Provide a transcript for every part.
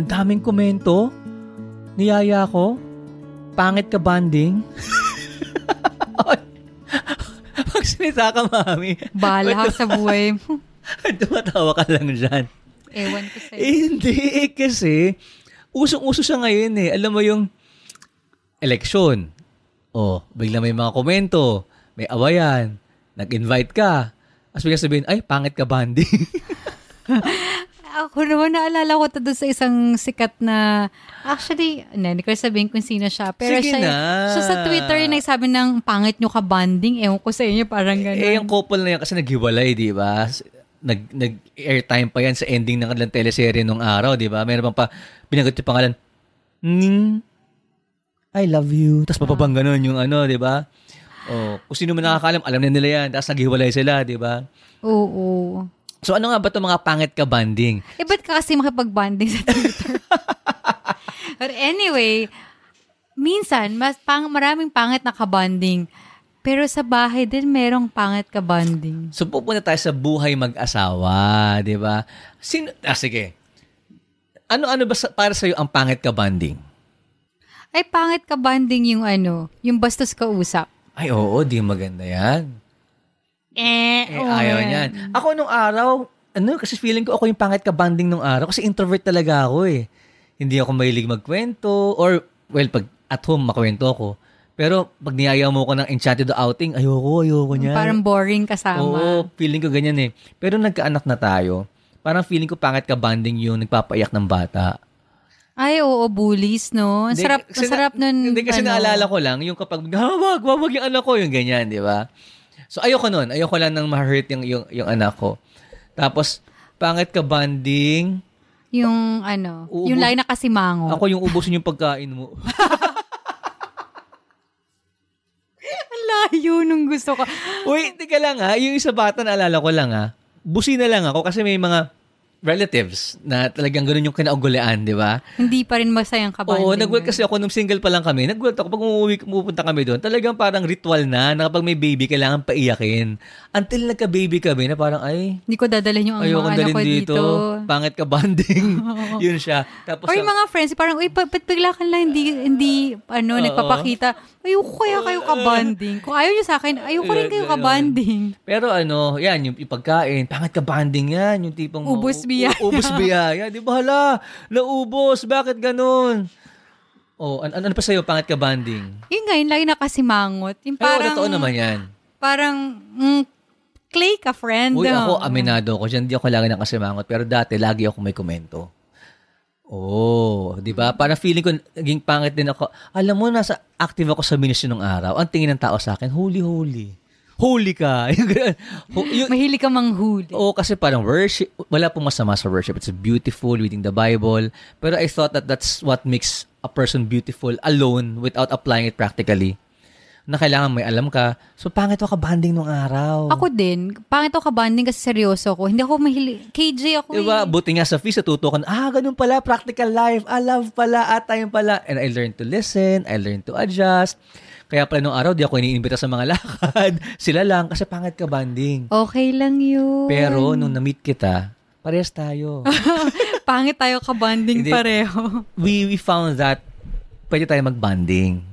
ang daming komento. Niyaya ko. Pangit ka banding. Pag sinita ka, mami. Bahala ka sa buhay mo. Tumatawa ka lang dyan. Ewan ko sa'yo. Eh, hindi, eh, kasi usong-uso siya ngayon eh. Alam mo yung election. Oh, bigla may mga komento. May awayan. Nag-invite ka. Tapos bigla sabihin, ay, pangit ka banding. Ako naman naalala ko to doon sa isang sikat na, actually, hindi ko sabihin kung sino siya. Pero Sige siya, na. siya sa Twitter yung nagsabi ng pangit nyo ka banding. Ewan ko sa inyo, parang gano'n. eh, yung couple na yan kasi naghiwalay, di ba? Nag, nag-airtime pa yan sa ending ng kanilang teleserye nung araw, di ba? Meron pa pa, binagot yung pangalan, Ning, I love you. Tapos papabang ganun yung ano, di ba? Oh, kung sino man nakakalam, alam na nila yan. Tapos naghiwalay sila, di ba? Oo. So ano nga ba itong mga pangit ka banding? Eh, ba't ka kasi makipag-banding sa Twitter? But anyway, minsan, mas pang, maraming pangit na kabanding. Pero sa bahay din, merong pangit ka banding. So pupunta tayo sa buhay mag-asawa, di ba? Sino, ah, sige. Ano-ano ba sa, para sa'yo ang pangit ka banding? Ay, pangit ka banding yung ano, yung bastos ka usap. Ay, oo, di maganda yan. Eh, Eh, ayaw niyan. Ako nung araw, ano, kasi feeling ko ako yung pangit ka banding nung araw kasi introvert talaga ako eh. Hindi ako mahilig magkwento or, well, pag at home makwento ako. Pero pag niyaya mo ko ng enchanted outing, ayoko, ayoko niya. Parang boring kasama. Oo, feeling ko ganyan eh. Pero nagkaanak na tayo, parang feeling ko pangit ka banding yung nagpapaiyak ng bata. Ay, oo, bullies, no? Ang sarap, kasi sarap nun. Hindi kasi ano. naalala ko lang, yung kapag, ah, wag, wag, wag yung anak ko, yung ganyan, di ba? So, ayoko nun. Ayoko lang nang ma-hurt yung, yung, yung anak ko. Tapos, pangit ka banding, Yung ano, Uubos- yung line na kasimango. ako yung ubusin yung pagkain mo. Ang layo nung gusto ko. Uy, tika lang ha, yung isa bata naalala ko lang ha, busi na lang ako kasi may mga relatives na talagang ganun yung kinaugulian, di ba? Hindi pa rin masayang kabanding. Oo, nag kasi ako nung single pa lang kami. Nag ako pag umuwi, pupunta kami doon. Talagang parang ritual na na kapag may baby, kailangan paiyakin. Until nagka-baby kami na parang, ay, Hindi ko dadalhin yung mga anak ko dito. dito. Pangit ka banding. Yun siya. Tapos, Or yung mga friends, parang, uy, ba't bigla ka lang hindi, hindi, ano, Oo. nagpapakita. Ayoko kaya kayo kabanding. Kung ayaw nyo sa akin, ayoko rin kayo kabanding. pero ano, yan, yung pagkain, pangit ka banding yan. Yung tipong, Ubus biyaya. U- ubus biyaya. Di ba, hala, naubos. Bakit ganun? Oh, an- ano pa sa'yo, pangit ka banding? Yun nga, yun lagi nakasimangot. Yung Parang, parang, totoo naman yan. parang, mm, clay ka, friend. Uy, ako, Oh. aminado ako dyan. Hindi ako lagi nakasimangot. Pero dati, lagi ako may komento. Oh, di ba? Para feeling ko, naging pangit din ako. Alam mo, nasa active ako sa ministry nung araw. Ang tingin ng tao sa akin, holy, holy. Holy ka. Mahilig ka manghuli. Oo, kasi parang worship, wala pong masama sa worship. It's beautiful, reading the Bible. Pero I thought that that's what makes a person beautiful alone without applying it practically. Na kailangan may alam ka. So, pangit ako banding nung araw. Ako din, pangit ako kabanding kasi seryoso ko. Hindi ako mahilig. KJ ako Diba? eh. Buti nga sa fees, natuto ka na, ah, ganun pala, practical life, ah, love pala, ah, time pala. And I learned to listen, I learned to adjust. Kaya pala nung araw, di ako iniimbita sa mga lakad. Sila lang, kasi pangit ka banding. Okay lang yun. Pero nung na-meet kita, parehas tayo. pangit tayo kabanding Hindi. pareho. we, we found that pwede tayo mag-bonding.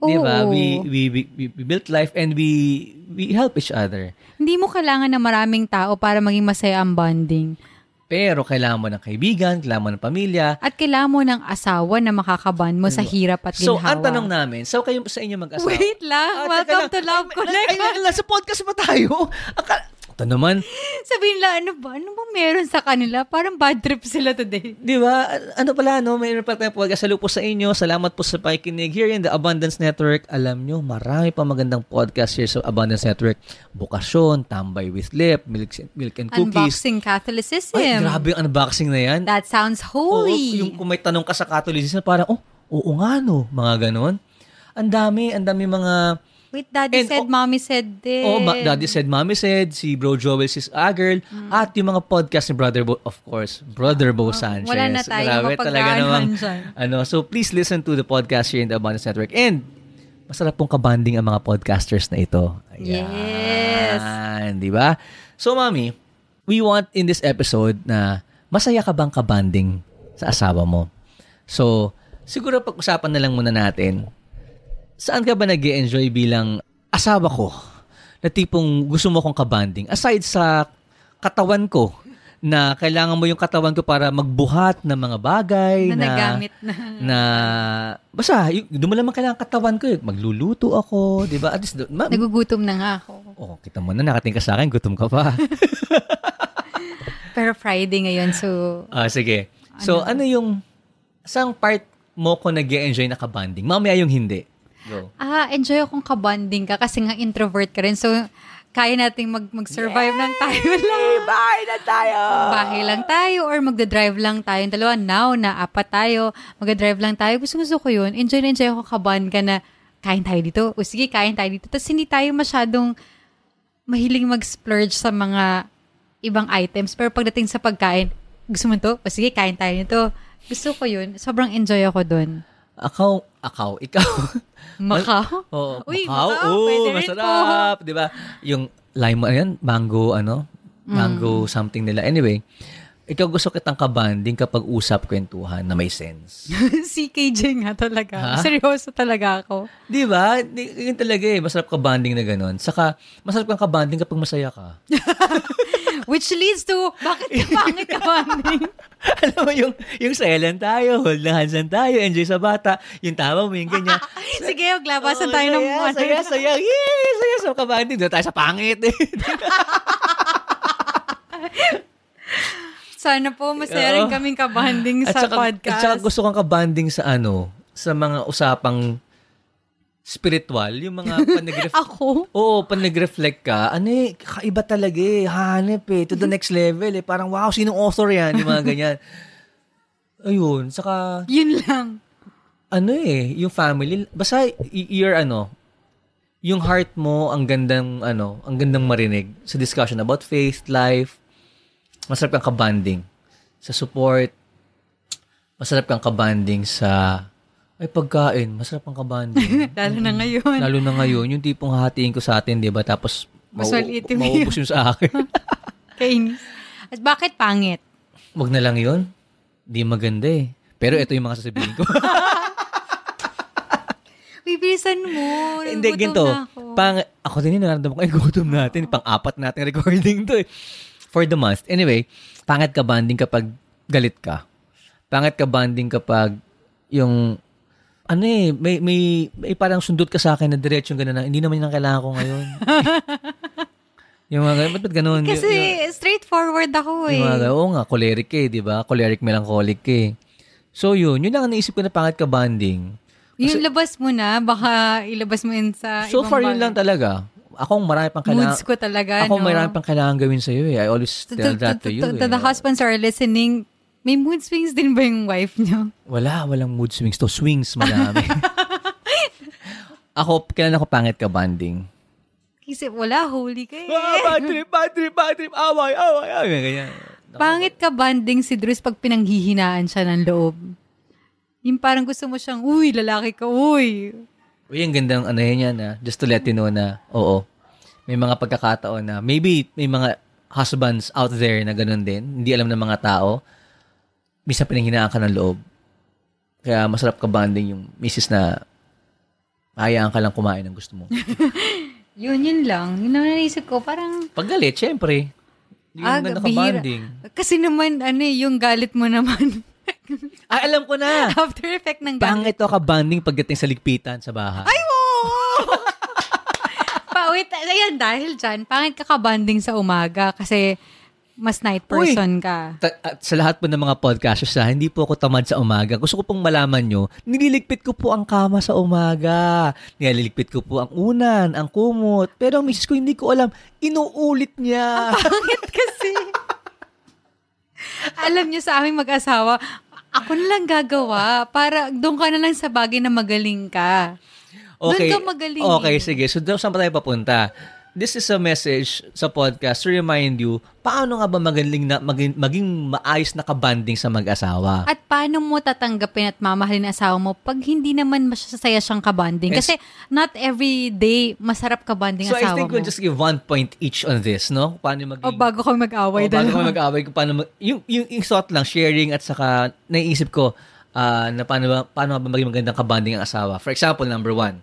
Di ba? We, we, we, we- built life and we, we help each other. Hindi mo kailangan ng maraming tao para maging masaya ang bonding. Pero kailangan mo ng kaibigan, kailangan mo ng pamilya. At kailangan mo ng asawa na makakaban mo sa hirap at So, ginhawa. ang tanong namin, so kayo sa inyo mag-asawa? Wait lang. Ah, Welcome lang. to Love Connect. Ay, ay, ay, sa podcast pa tayo. Aka- ito naman, Sabihin nila, ano ba? Ano ba meron sa kanila? Parang bad trip sila today. di ba? Ano pala, no? Mayroon pa tayong podcast. Hello po sa inyo. Salamat po sa pakikinig here in the Abundance Network. Alam nyo, marami pa magandang podcast here sa Abundance Network. Bukasyon, Tambay with Lip, Milk, milk and Cookies. Unboxing Catholicism. Ay, grabe ang unboxing na yan. That sounds Oo, holy. yung kung may tanong ka sa Catholicism, parang, oh, oo nga no, mga ganon. Ang dami, ang dami mga, Wait, daddy And, said, oh, mommy said din. oh, ma- Daddy said, Mommy said, si Bro Joel, sis Agirl, at yung mga podcast ni Brother Bo, of course, Brother Bo Sanchez. Mm. Oh, wala na tayo Grabe, talaga namang, ano, so please listen to the podcast here in the Abundance Network. And, masarap pong kabanding ang mga podcasters na ito. Yes. Di ba? So, Mami, we want in this episode na masaya ka bang kabanding sa asawa mo. So, siguro pag-usapan na lang muna natin, saan ka ba nag enjoy bilang asawa ko? Na tipong gusto mo kong kabanding? Aside sa katawan ko, na kailangan mo yung katawan ko para magbuhat ng mga bagay Na na, nagamit na. na basta doon naman kailangan katawan ko eh. magluluto ako di ba at least ma- Nagugutom na nga ako. oh kita mo na nakating ka sa akin gutom ka pa Pero Friday ngayon, so ah sige so ano, yung sang part mo ko nag enjoy na kabanding mamaya yung hindi go Ah, enjoy akong kabonding ka kasi nga introvert ka rin. So, kaya nating mag- mag-survive lang tayo lang. bye na tayo Bahay lang tayo or magdadrive lang tayo. Yung dalawa, now na apat tayo, magdadrive lang tayo. Gusto gusto ko yun. Enjoy na enjoy ako kaband ka na kain tayo dito. O sige, kain tayo dito. Tapos hindi tayo masyadong mahiling mag-splurge sa mga ibang items. Pero pagdating sa pagkain, gusto mo to? O sige, kain tayo nito. Gusto ko yun. Sobrang enjoy ako dun. Akaw akaw ikaw Macau? Oo, Uy, Macau. Macau, Oo, pwede rin masarap. Di ba? Yung lime, ayan, mango, ano? Mango something nila. Anyway, ikaw gusto kitang kabanding kapag usap kwentuhan na may sense. si KJ nga talaga. Ha? Seryoso talaga ako. Di ba? Yun talaga eh. Masarap kabanding na ganun. Saka, masarap kang kabanding kapag masaya ka. Which leads to, bakit ka pangit ka bonding? Alam mo, yung, yung silent tayo, hold na hands tayo, enjoy sa bata, yung tama mo, yung ganyan. Sige, maglabasan Oo, tayo ng saya, ano. saya, saya, yay, saya sa kabanding. Doon tayo sa pangit eh. Sana po masaya rin kaming kabanding sa saka, podcast. At saka gusto kong kabanding sa ano, sa mga usapang spiritual, yung mga panag Ako? Oo, pag nag-reflect ka, ano eh, kakaiba talaga eh, hanip eh, to the next level eh. Parang, wow, sinong author yan? Yung mga ganyan. Ayun, saka, Yun lang. ano eh, yung family, basta your ano, yung heart mo, ang gandang, ano, ang gandang marinig sa discussion about faith, life, masarap kang kabanding sa support, masarap kang kabanding sa, ay pagkain, masarap kang kabanding. Lalo na ngayon. Lalo na ngayon, yung tipong hahatiin ko sa atin, di ba? Tapos, mau- maubos yung sa akin. Kainis. At bakit pangit? Wag na lang yun. Di maganda eh. Pero ito yung mga sasabihin ko. Bibilisan mo. Hindi, ako. Pang, ako din yung nararamdaman ko, ay gutom natin. Pang-apat natin recording to eh. For the month. Anyway, pangit ka banding kapag galit ka. Pangit ka banding kapag yung ano eh, may, may, may parang sundot ka sa akin na diretsyon gano'n na, hindi naman yung kailangan ko ngayon. yung mga, ba't ba't ganun? Kasi Yung- yung- straightforward ako eh. Yung mga, oo nga, choleric ka eh, di ba? Choleric melancholic ka eh. So yun, yun lang ang naisip ko na pangit ka banding. Yung labas mo na, baka ilabas mo yun sa So ibang far, yun bagay. lang talaga. Ako marami pang kailangan. Moods ko talaga, Ako no? marami pang kailangan gawin sa'yo eh. I always tell that to you to- to eh. the husbands are listening, may mood swings din ba yung wife niyo? Wala, walang mood swings to. Swings, madami. ako, kailan ako pangit ka banding? Kasi wala, holy ka eh. Ah, bad trip, bad trip, bad trip, away, away, away. Ganyan. Pangit ka banding si Drews pag pinanghihinaan siya ng loob. Yung parang gusto mo siyang, uy, lalaki ka, uy. Uy, ang gandang ano yan yan, ah. Just to let you know na, oo, may mga pagkakataon na, maybe may mga husbands out there na ganun din, hindi alam ng mga tao, minsan pinanghinaan ka ng loob. Kaya masarap ka banding yung misis na hayaan ka lang kumain ng gusto mo. Yun, yun lang. Yun ang naisip ko, parang, Pag galit, syempre. Yung Ah, ganda ka bihira. banding. kasi naman, ano eh, yung galit mo naman. Ay, alam ko na. After effect ng galit. Pangit to ka banding pagdating sa ligpitan sa bahay. Ay, mo! pa, wait, ayan, dahil dyan, pangit ka kabanding sa umaga kasi mas night person ka. Ta- at sa lahat po ng mga podcasters na hindi po ako tamad sa umaga, gusto ko pong malaman nyo, nililigpit ko po ang kama sa umaga. Nililigpit ko po ang unan, ang kumot. Pero ang misis ko hindi ko alam, inuulit niya. Pangit kasi. Alam niyo sa aming mag-asawa, ako na lang gagawa para doon ka na lang sa bagay na magaling ka. Doon ka magaling Okay, eh. sige. So, doon saan pa tayo papunta? This is a message sa podcast to remind you, paano nga ba magaling na, maging, maging maayos na kabanding sa mag-asawa? At paano mo tatanggapin at mamahalin ang asawa mo pag hindi naman masasaya siyang kabanding? Kasi not every day masarap kabanding So I asawa think mo. we'll just give one point each on this, no? Paano maging... o bago Oh, mag-away bago dalawa. kami mag-away, paano mag- yung, yung, yung thought lang, sharing at saka naiisip ko ah, na paano ba, paano ba maging magandang kabanding ang asawa. For example, number one,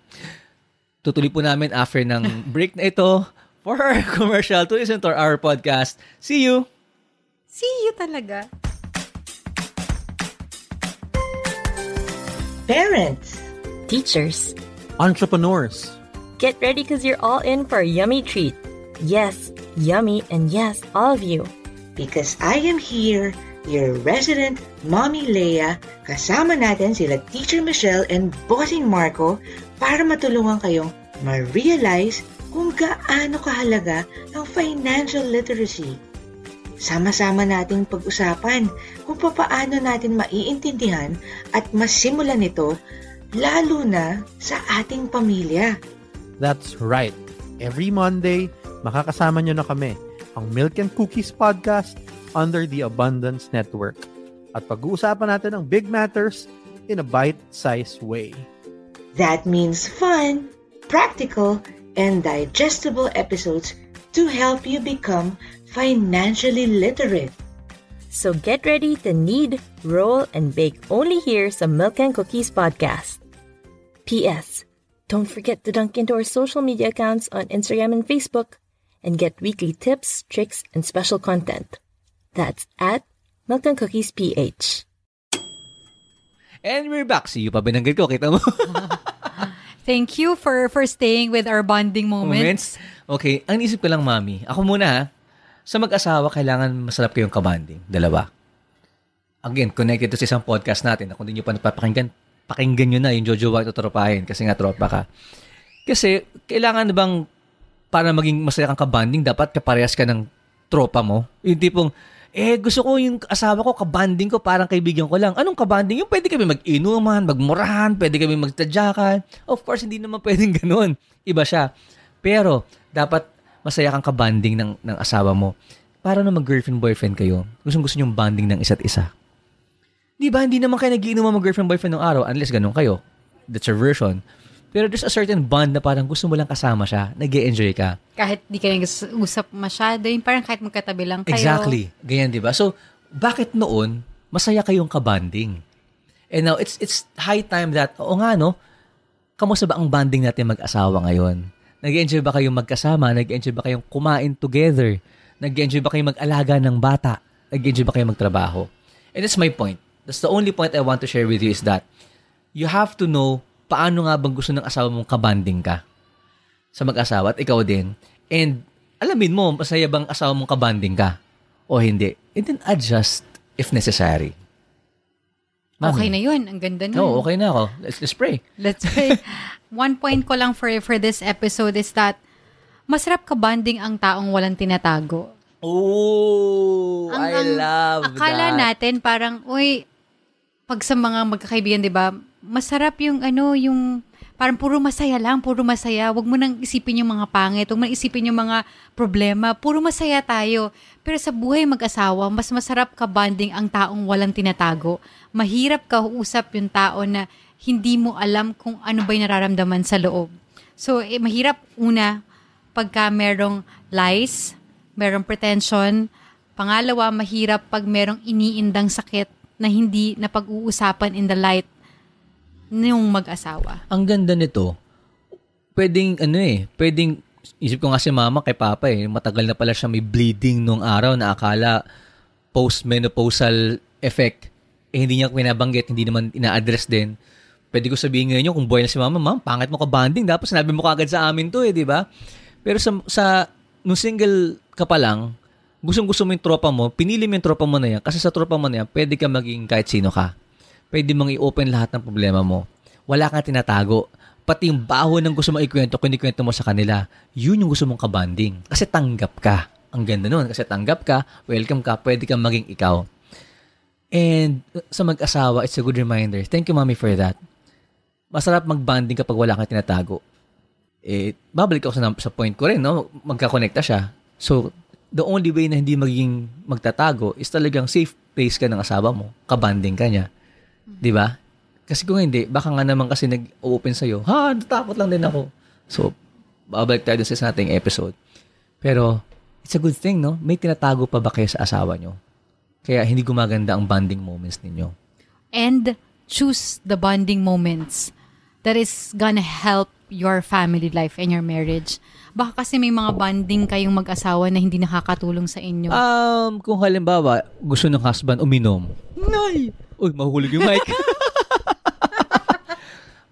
tutuloy po namin after ng break na ito for our commercial to listen to our podcast. See you! See you talaga. Parents, Teachers, Entrepreneurs. get ready because you're all in for a yummy treat. Yes, yummy, and yes, all of you. because I am here, your resident Mommy Leia, kasama natin sila Teacher Michelle and Bossing Marco para matulungan kayong ma-realize kung gaano kahalaga ang financial literacy. Sama-sama nating pag-usapan kung papaano natin maiintindihan at masimulan ito lalo na sa ating pamilya. That's right. Every Monday, makakasama nyo na kami, ang Milk and Cookies Podcast under the Abundance Network. At pag-uusapan natin ang big matters in a bite-sized way. That means fun, practical, and digestible episodes to help you become financially literate. So get ready to knead, roll, and bake only here sa Milk and Cookies podcast. P.S. Don't forget to dunk into our social media accounts on Instagram and Facebook and get weekly tips, tricks, and special content. That's at Milk and Cookies PH. And we're back. See you pa binanggit ko. Kita mo? Thank you for for staying with our bonding moments. moments. Okay, ang isip ko lang, mami, ako muna ha, sa mag-asawa, kailangan masarap kayong kabanding. Dalawa. Again, connected to sa isang podcast natin na kung hindi nyo pa napapakinggan, pakinggan nyo na yung Jojo White o Tropahin kasi nga tropa ka. Kasi, kailangan bang para maging masaya kang kabanding, dapat kaparehas ka ng tropa mo? Yung tipong, eh, gusto ko yung asawa ko, kabanding ko, parang kaibigan ko lang. Anong kabanding? Yung pwede kami mag-inuman, magmurahan, pwede kami magtadyakan. Of course, hindi naman pwedeng ganun. Iba siya. Pero, dapat masaya kang kabanding ng, ng asawa mo. Para na mag-girlfriend-boyfriend kayo, gustong gusto yung banding ng isa't isa. Di ba? Hindi naman kayo nagiinuman mag-girlfriend-boyfriend ng araw unless ganun kayo. That's your version. Pero there's a certain bond na parang gusto mo lang kasama siya, nag enjoy ka. Kahit di kayo usap masyado, yung parang kahit magkatabi lang kayo. Exactly. Ganyan, di ba? So, bakit noon, masaya kayong kabanding? And now, it's it's high time that, oo nga, no? Kamusta ba ang banding natin mag-asawa ngayon? Nag-enjoy ba kayong magkasama? Nag-enjoy ba kayong kumain together? Nag-enjoy ba kayong mag-alaga ng bata? Nag-enjoy ba kayong magtrabaho? And that's my point. That's the only point I want to share with you is that you have to know paano nga bang gusto ng asawa mong kabanding ka sa mag-asawa at ikaw din. And alamin mo, masaya bang asawa mong kabanding ka o hindi. And then adjust if necessary. Okay na yun. Ang ganda nun. No, okay na ako. Let's, let's pray. Let's say, one point ko lang for for this episode is that masarap ka bonding ang taong walang tinatago. Oh, Ang- I ang love akala that. natin parang, uy, pag sa mga magkakaibigan, di ba, masarap yung ano, yung parang puro masaya lang, puro masaya. Huwag mo nang isipin yung mga pangit, huwag mo nang isipin yung mga problema. Puro masaya tayo. Pero sa buhay mag-asawa, mas masarap ka bonding ang taong walang tinatago. Mahirap ka usap yung tao na hindi mo alam kung ano ba yung nararamdaman sa loob. So, eh, mahirap una pagka merong lies, merong pretension. Pangalawa, mahirap pag merong iniindang sakit na hindi na pag-uusapan in the light ng mag-asawa. Ang ganda nito, pwedeng ano eh, pwedeng, isip ko nga si mama kay papa eh, matagal na pala siya may bleeding nung araw na akala post-menopausal effect, eh hindi niya pinabanggit, hindi naman ina-address din. Pwede ko sabihin ngayon kung boy na si mama, ma'am, pangit mo ka banding, dapat sinabi mo kagad sa amin to eh, di ba? Pero sa, sa nung single ka pa lang, gustong gusto mo yung tropa mo, pinili mo yung tropa mo na yan, kasi sa tropa mo na yan, pwede ka maging kahit sino ka. Pwede mong i-open lahat ng problema mo. Wala kang tinatago. Pati yung baho ng gusto mong ikwento, kunikwento mo sa kanila, yun yung gusto mong kabanding. Kasi tanggap ka. Ang ganda nun. Kasi tanggap ka, welcome ka, pwede kang maging ikaw. And uh, sa mag-asawa, it's a good reminder. Thank you, mommy, for that. Masarap mag-banding kapag wala kang tinatago. eh, babalik ako sa, sa point ko rin, no? Magkakonekta siya. So, the only way na hindi magiging magtatago is talagang safe place ka ng asawa mo. Kabanding ka niya. Di ba? Kasi kung hindi, baka nga naman kasi nag-open sa'yo, ha, natakot lang din ako. So, babalik tayo sa ating episode. Pero, it's a good thing, no? May tinatago pa ba kayo sa asawa nyo? Kaya hindi gumaganda ang bonding moments ninyo. And choose the bonding moments that is gonna help your family life and your marriage. Baka kasi may mga bonding kayong mag-asawa na hindi nakakatulong sa inyo. Um, kung halimbawa, gusto ng husband uminom. Nay! Uy, mahulog yung mic.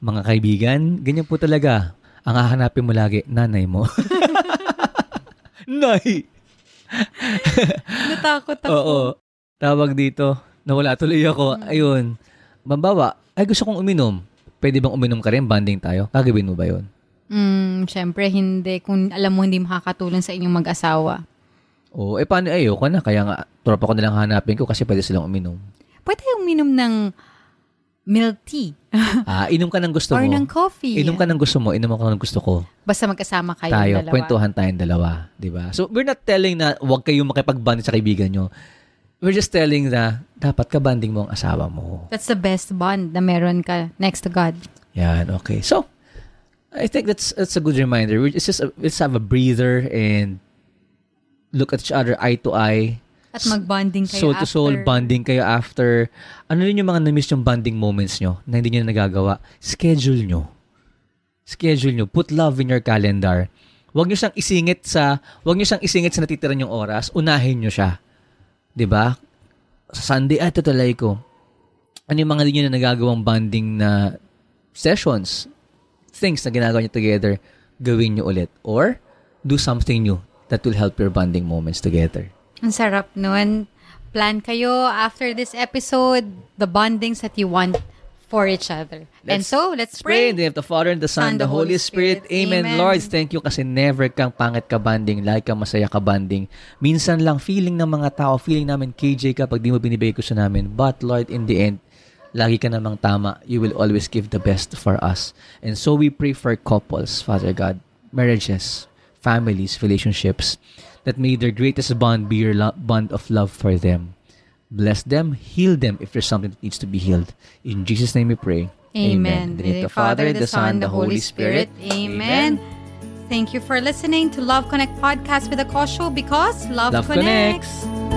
mga kaibigan, ganyan po talaga. Ang hahanapin mo lagi, nanay mo. Nay! Natakot ako. Oo. Tawag dito, nawala tuloy ako. Ayun. Bambawa, ay gusto kong uminom. Pwede bang uminom ka rin? Banding tayo? Gagawin mo ba yun? Mm, syempre hindi. Kung alam mo hindi makakatulong sa inyong mag-asawa. Oo. Eh, paano? Eh, ayoko na. Kaya nga, tropa ko nilang hanapin ko kasi pwede silang uminom. Pwede uminom ng milk tea. Ah, inom ka ng gusto or mo. ng coffee. Inom ka ng gusto mo, inom ako ng gusto ko. Basta magkasama kayo tayo, dalawa. kwentuhan tayong dalawa, di ba? So, we're not telling na huwag kayong makipag-bond sa kaibigan nyo. We're just telling na dapat ka-banding mo ang asawa mo. That's the best bond na meron ka next to God. Yan, okay. So, I think that's that's a good reminder. We just let's have a breather and look at each other eye to eye. At mag-bonding kayo soul to after. soul bonding kayo after. Ano rin yung mga na-miss yung bonding moments nyo na hindi nyo na nagagawa? Schedule nyo. Schedule nyo. Put love in your calendar. Huwag nyo siyang isingit sa, huwag nyo siyang isingit sa natitira nyong oras. Unahin nyo siya. 'Di ba? Sa Sunday, ah, tutalay ko. Ano yung mga hindi nyo na nagagawang bonding na sessions, things na ginagawa nyo together, gawin nyo ulit. Or, do something new that will help your bonding moments together. Ang sarap nun. Plan kayo after this episode, the bondings that you want for each other. and Let's so, let's Pray pray. in the name of the Father and the Son, and the Holy Spirit. Amen. Amen. Lord, thank you kasi never kang pangit ka banding, like ka masaya ka banding. Minsan lang feeling ng mga tao, feeling namin KJ kapag di mo binibigay ko sa namin. But Lord, in the end, lagi ka namang tama. You will always give the best for us. And so we pray for couples, Father God, marriages, families, relationships, that may their greatest bond be your lo- bond of love for them. Bless them, heal them if there's something that needs to be healed. In Jesus' name we pray. Amen. In the the Father, the Son, the Holy Spirit. Amen. Thank you for listening to Love Connect podcast with Show because love, Love connects. connects.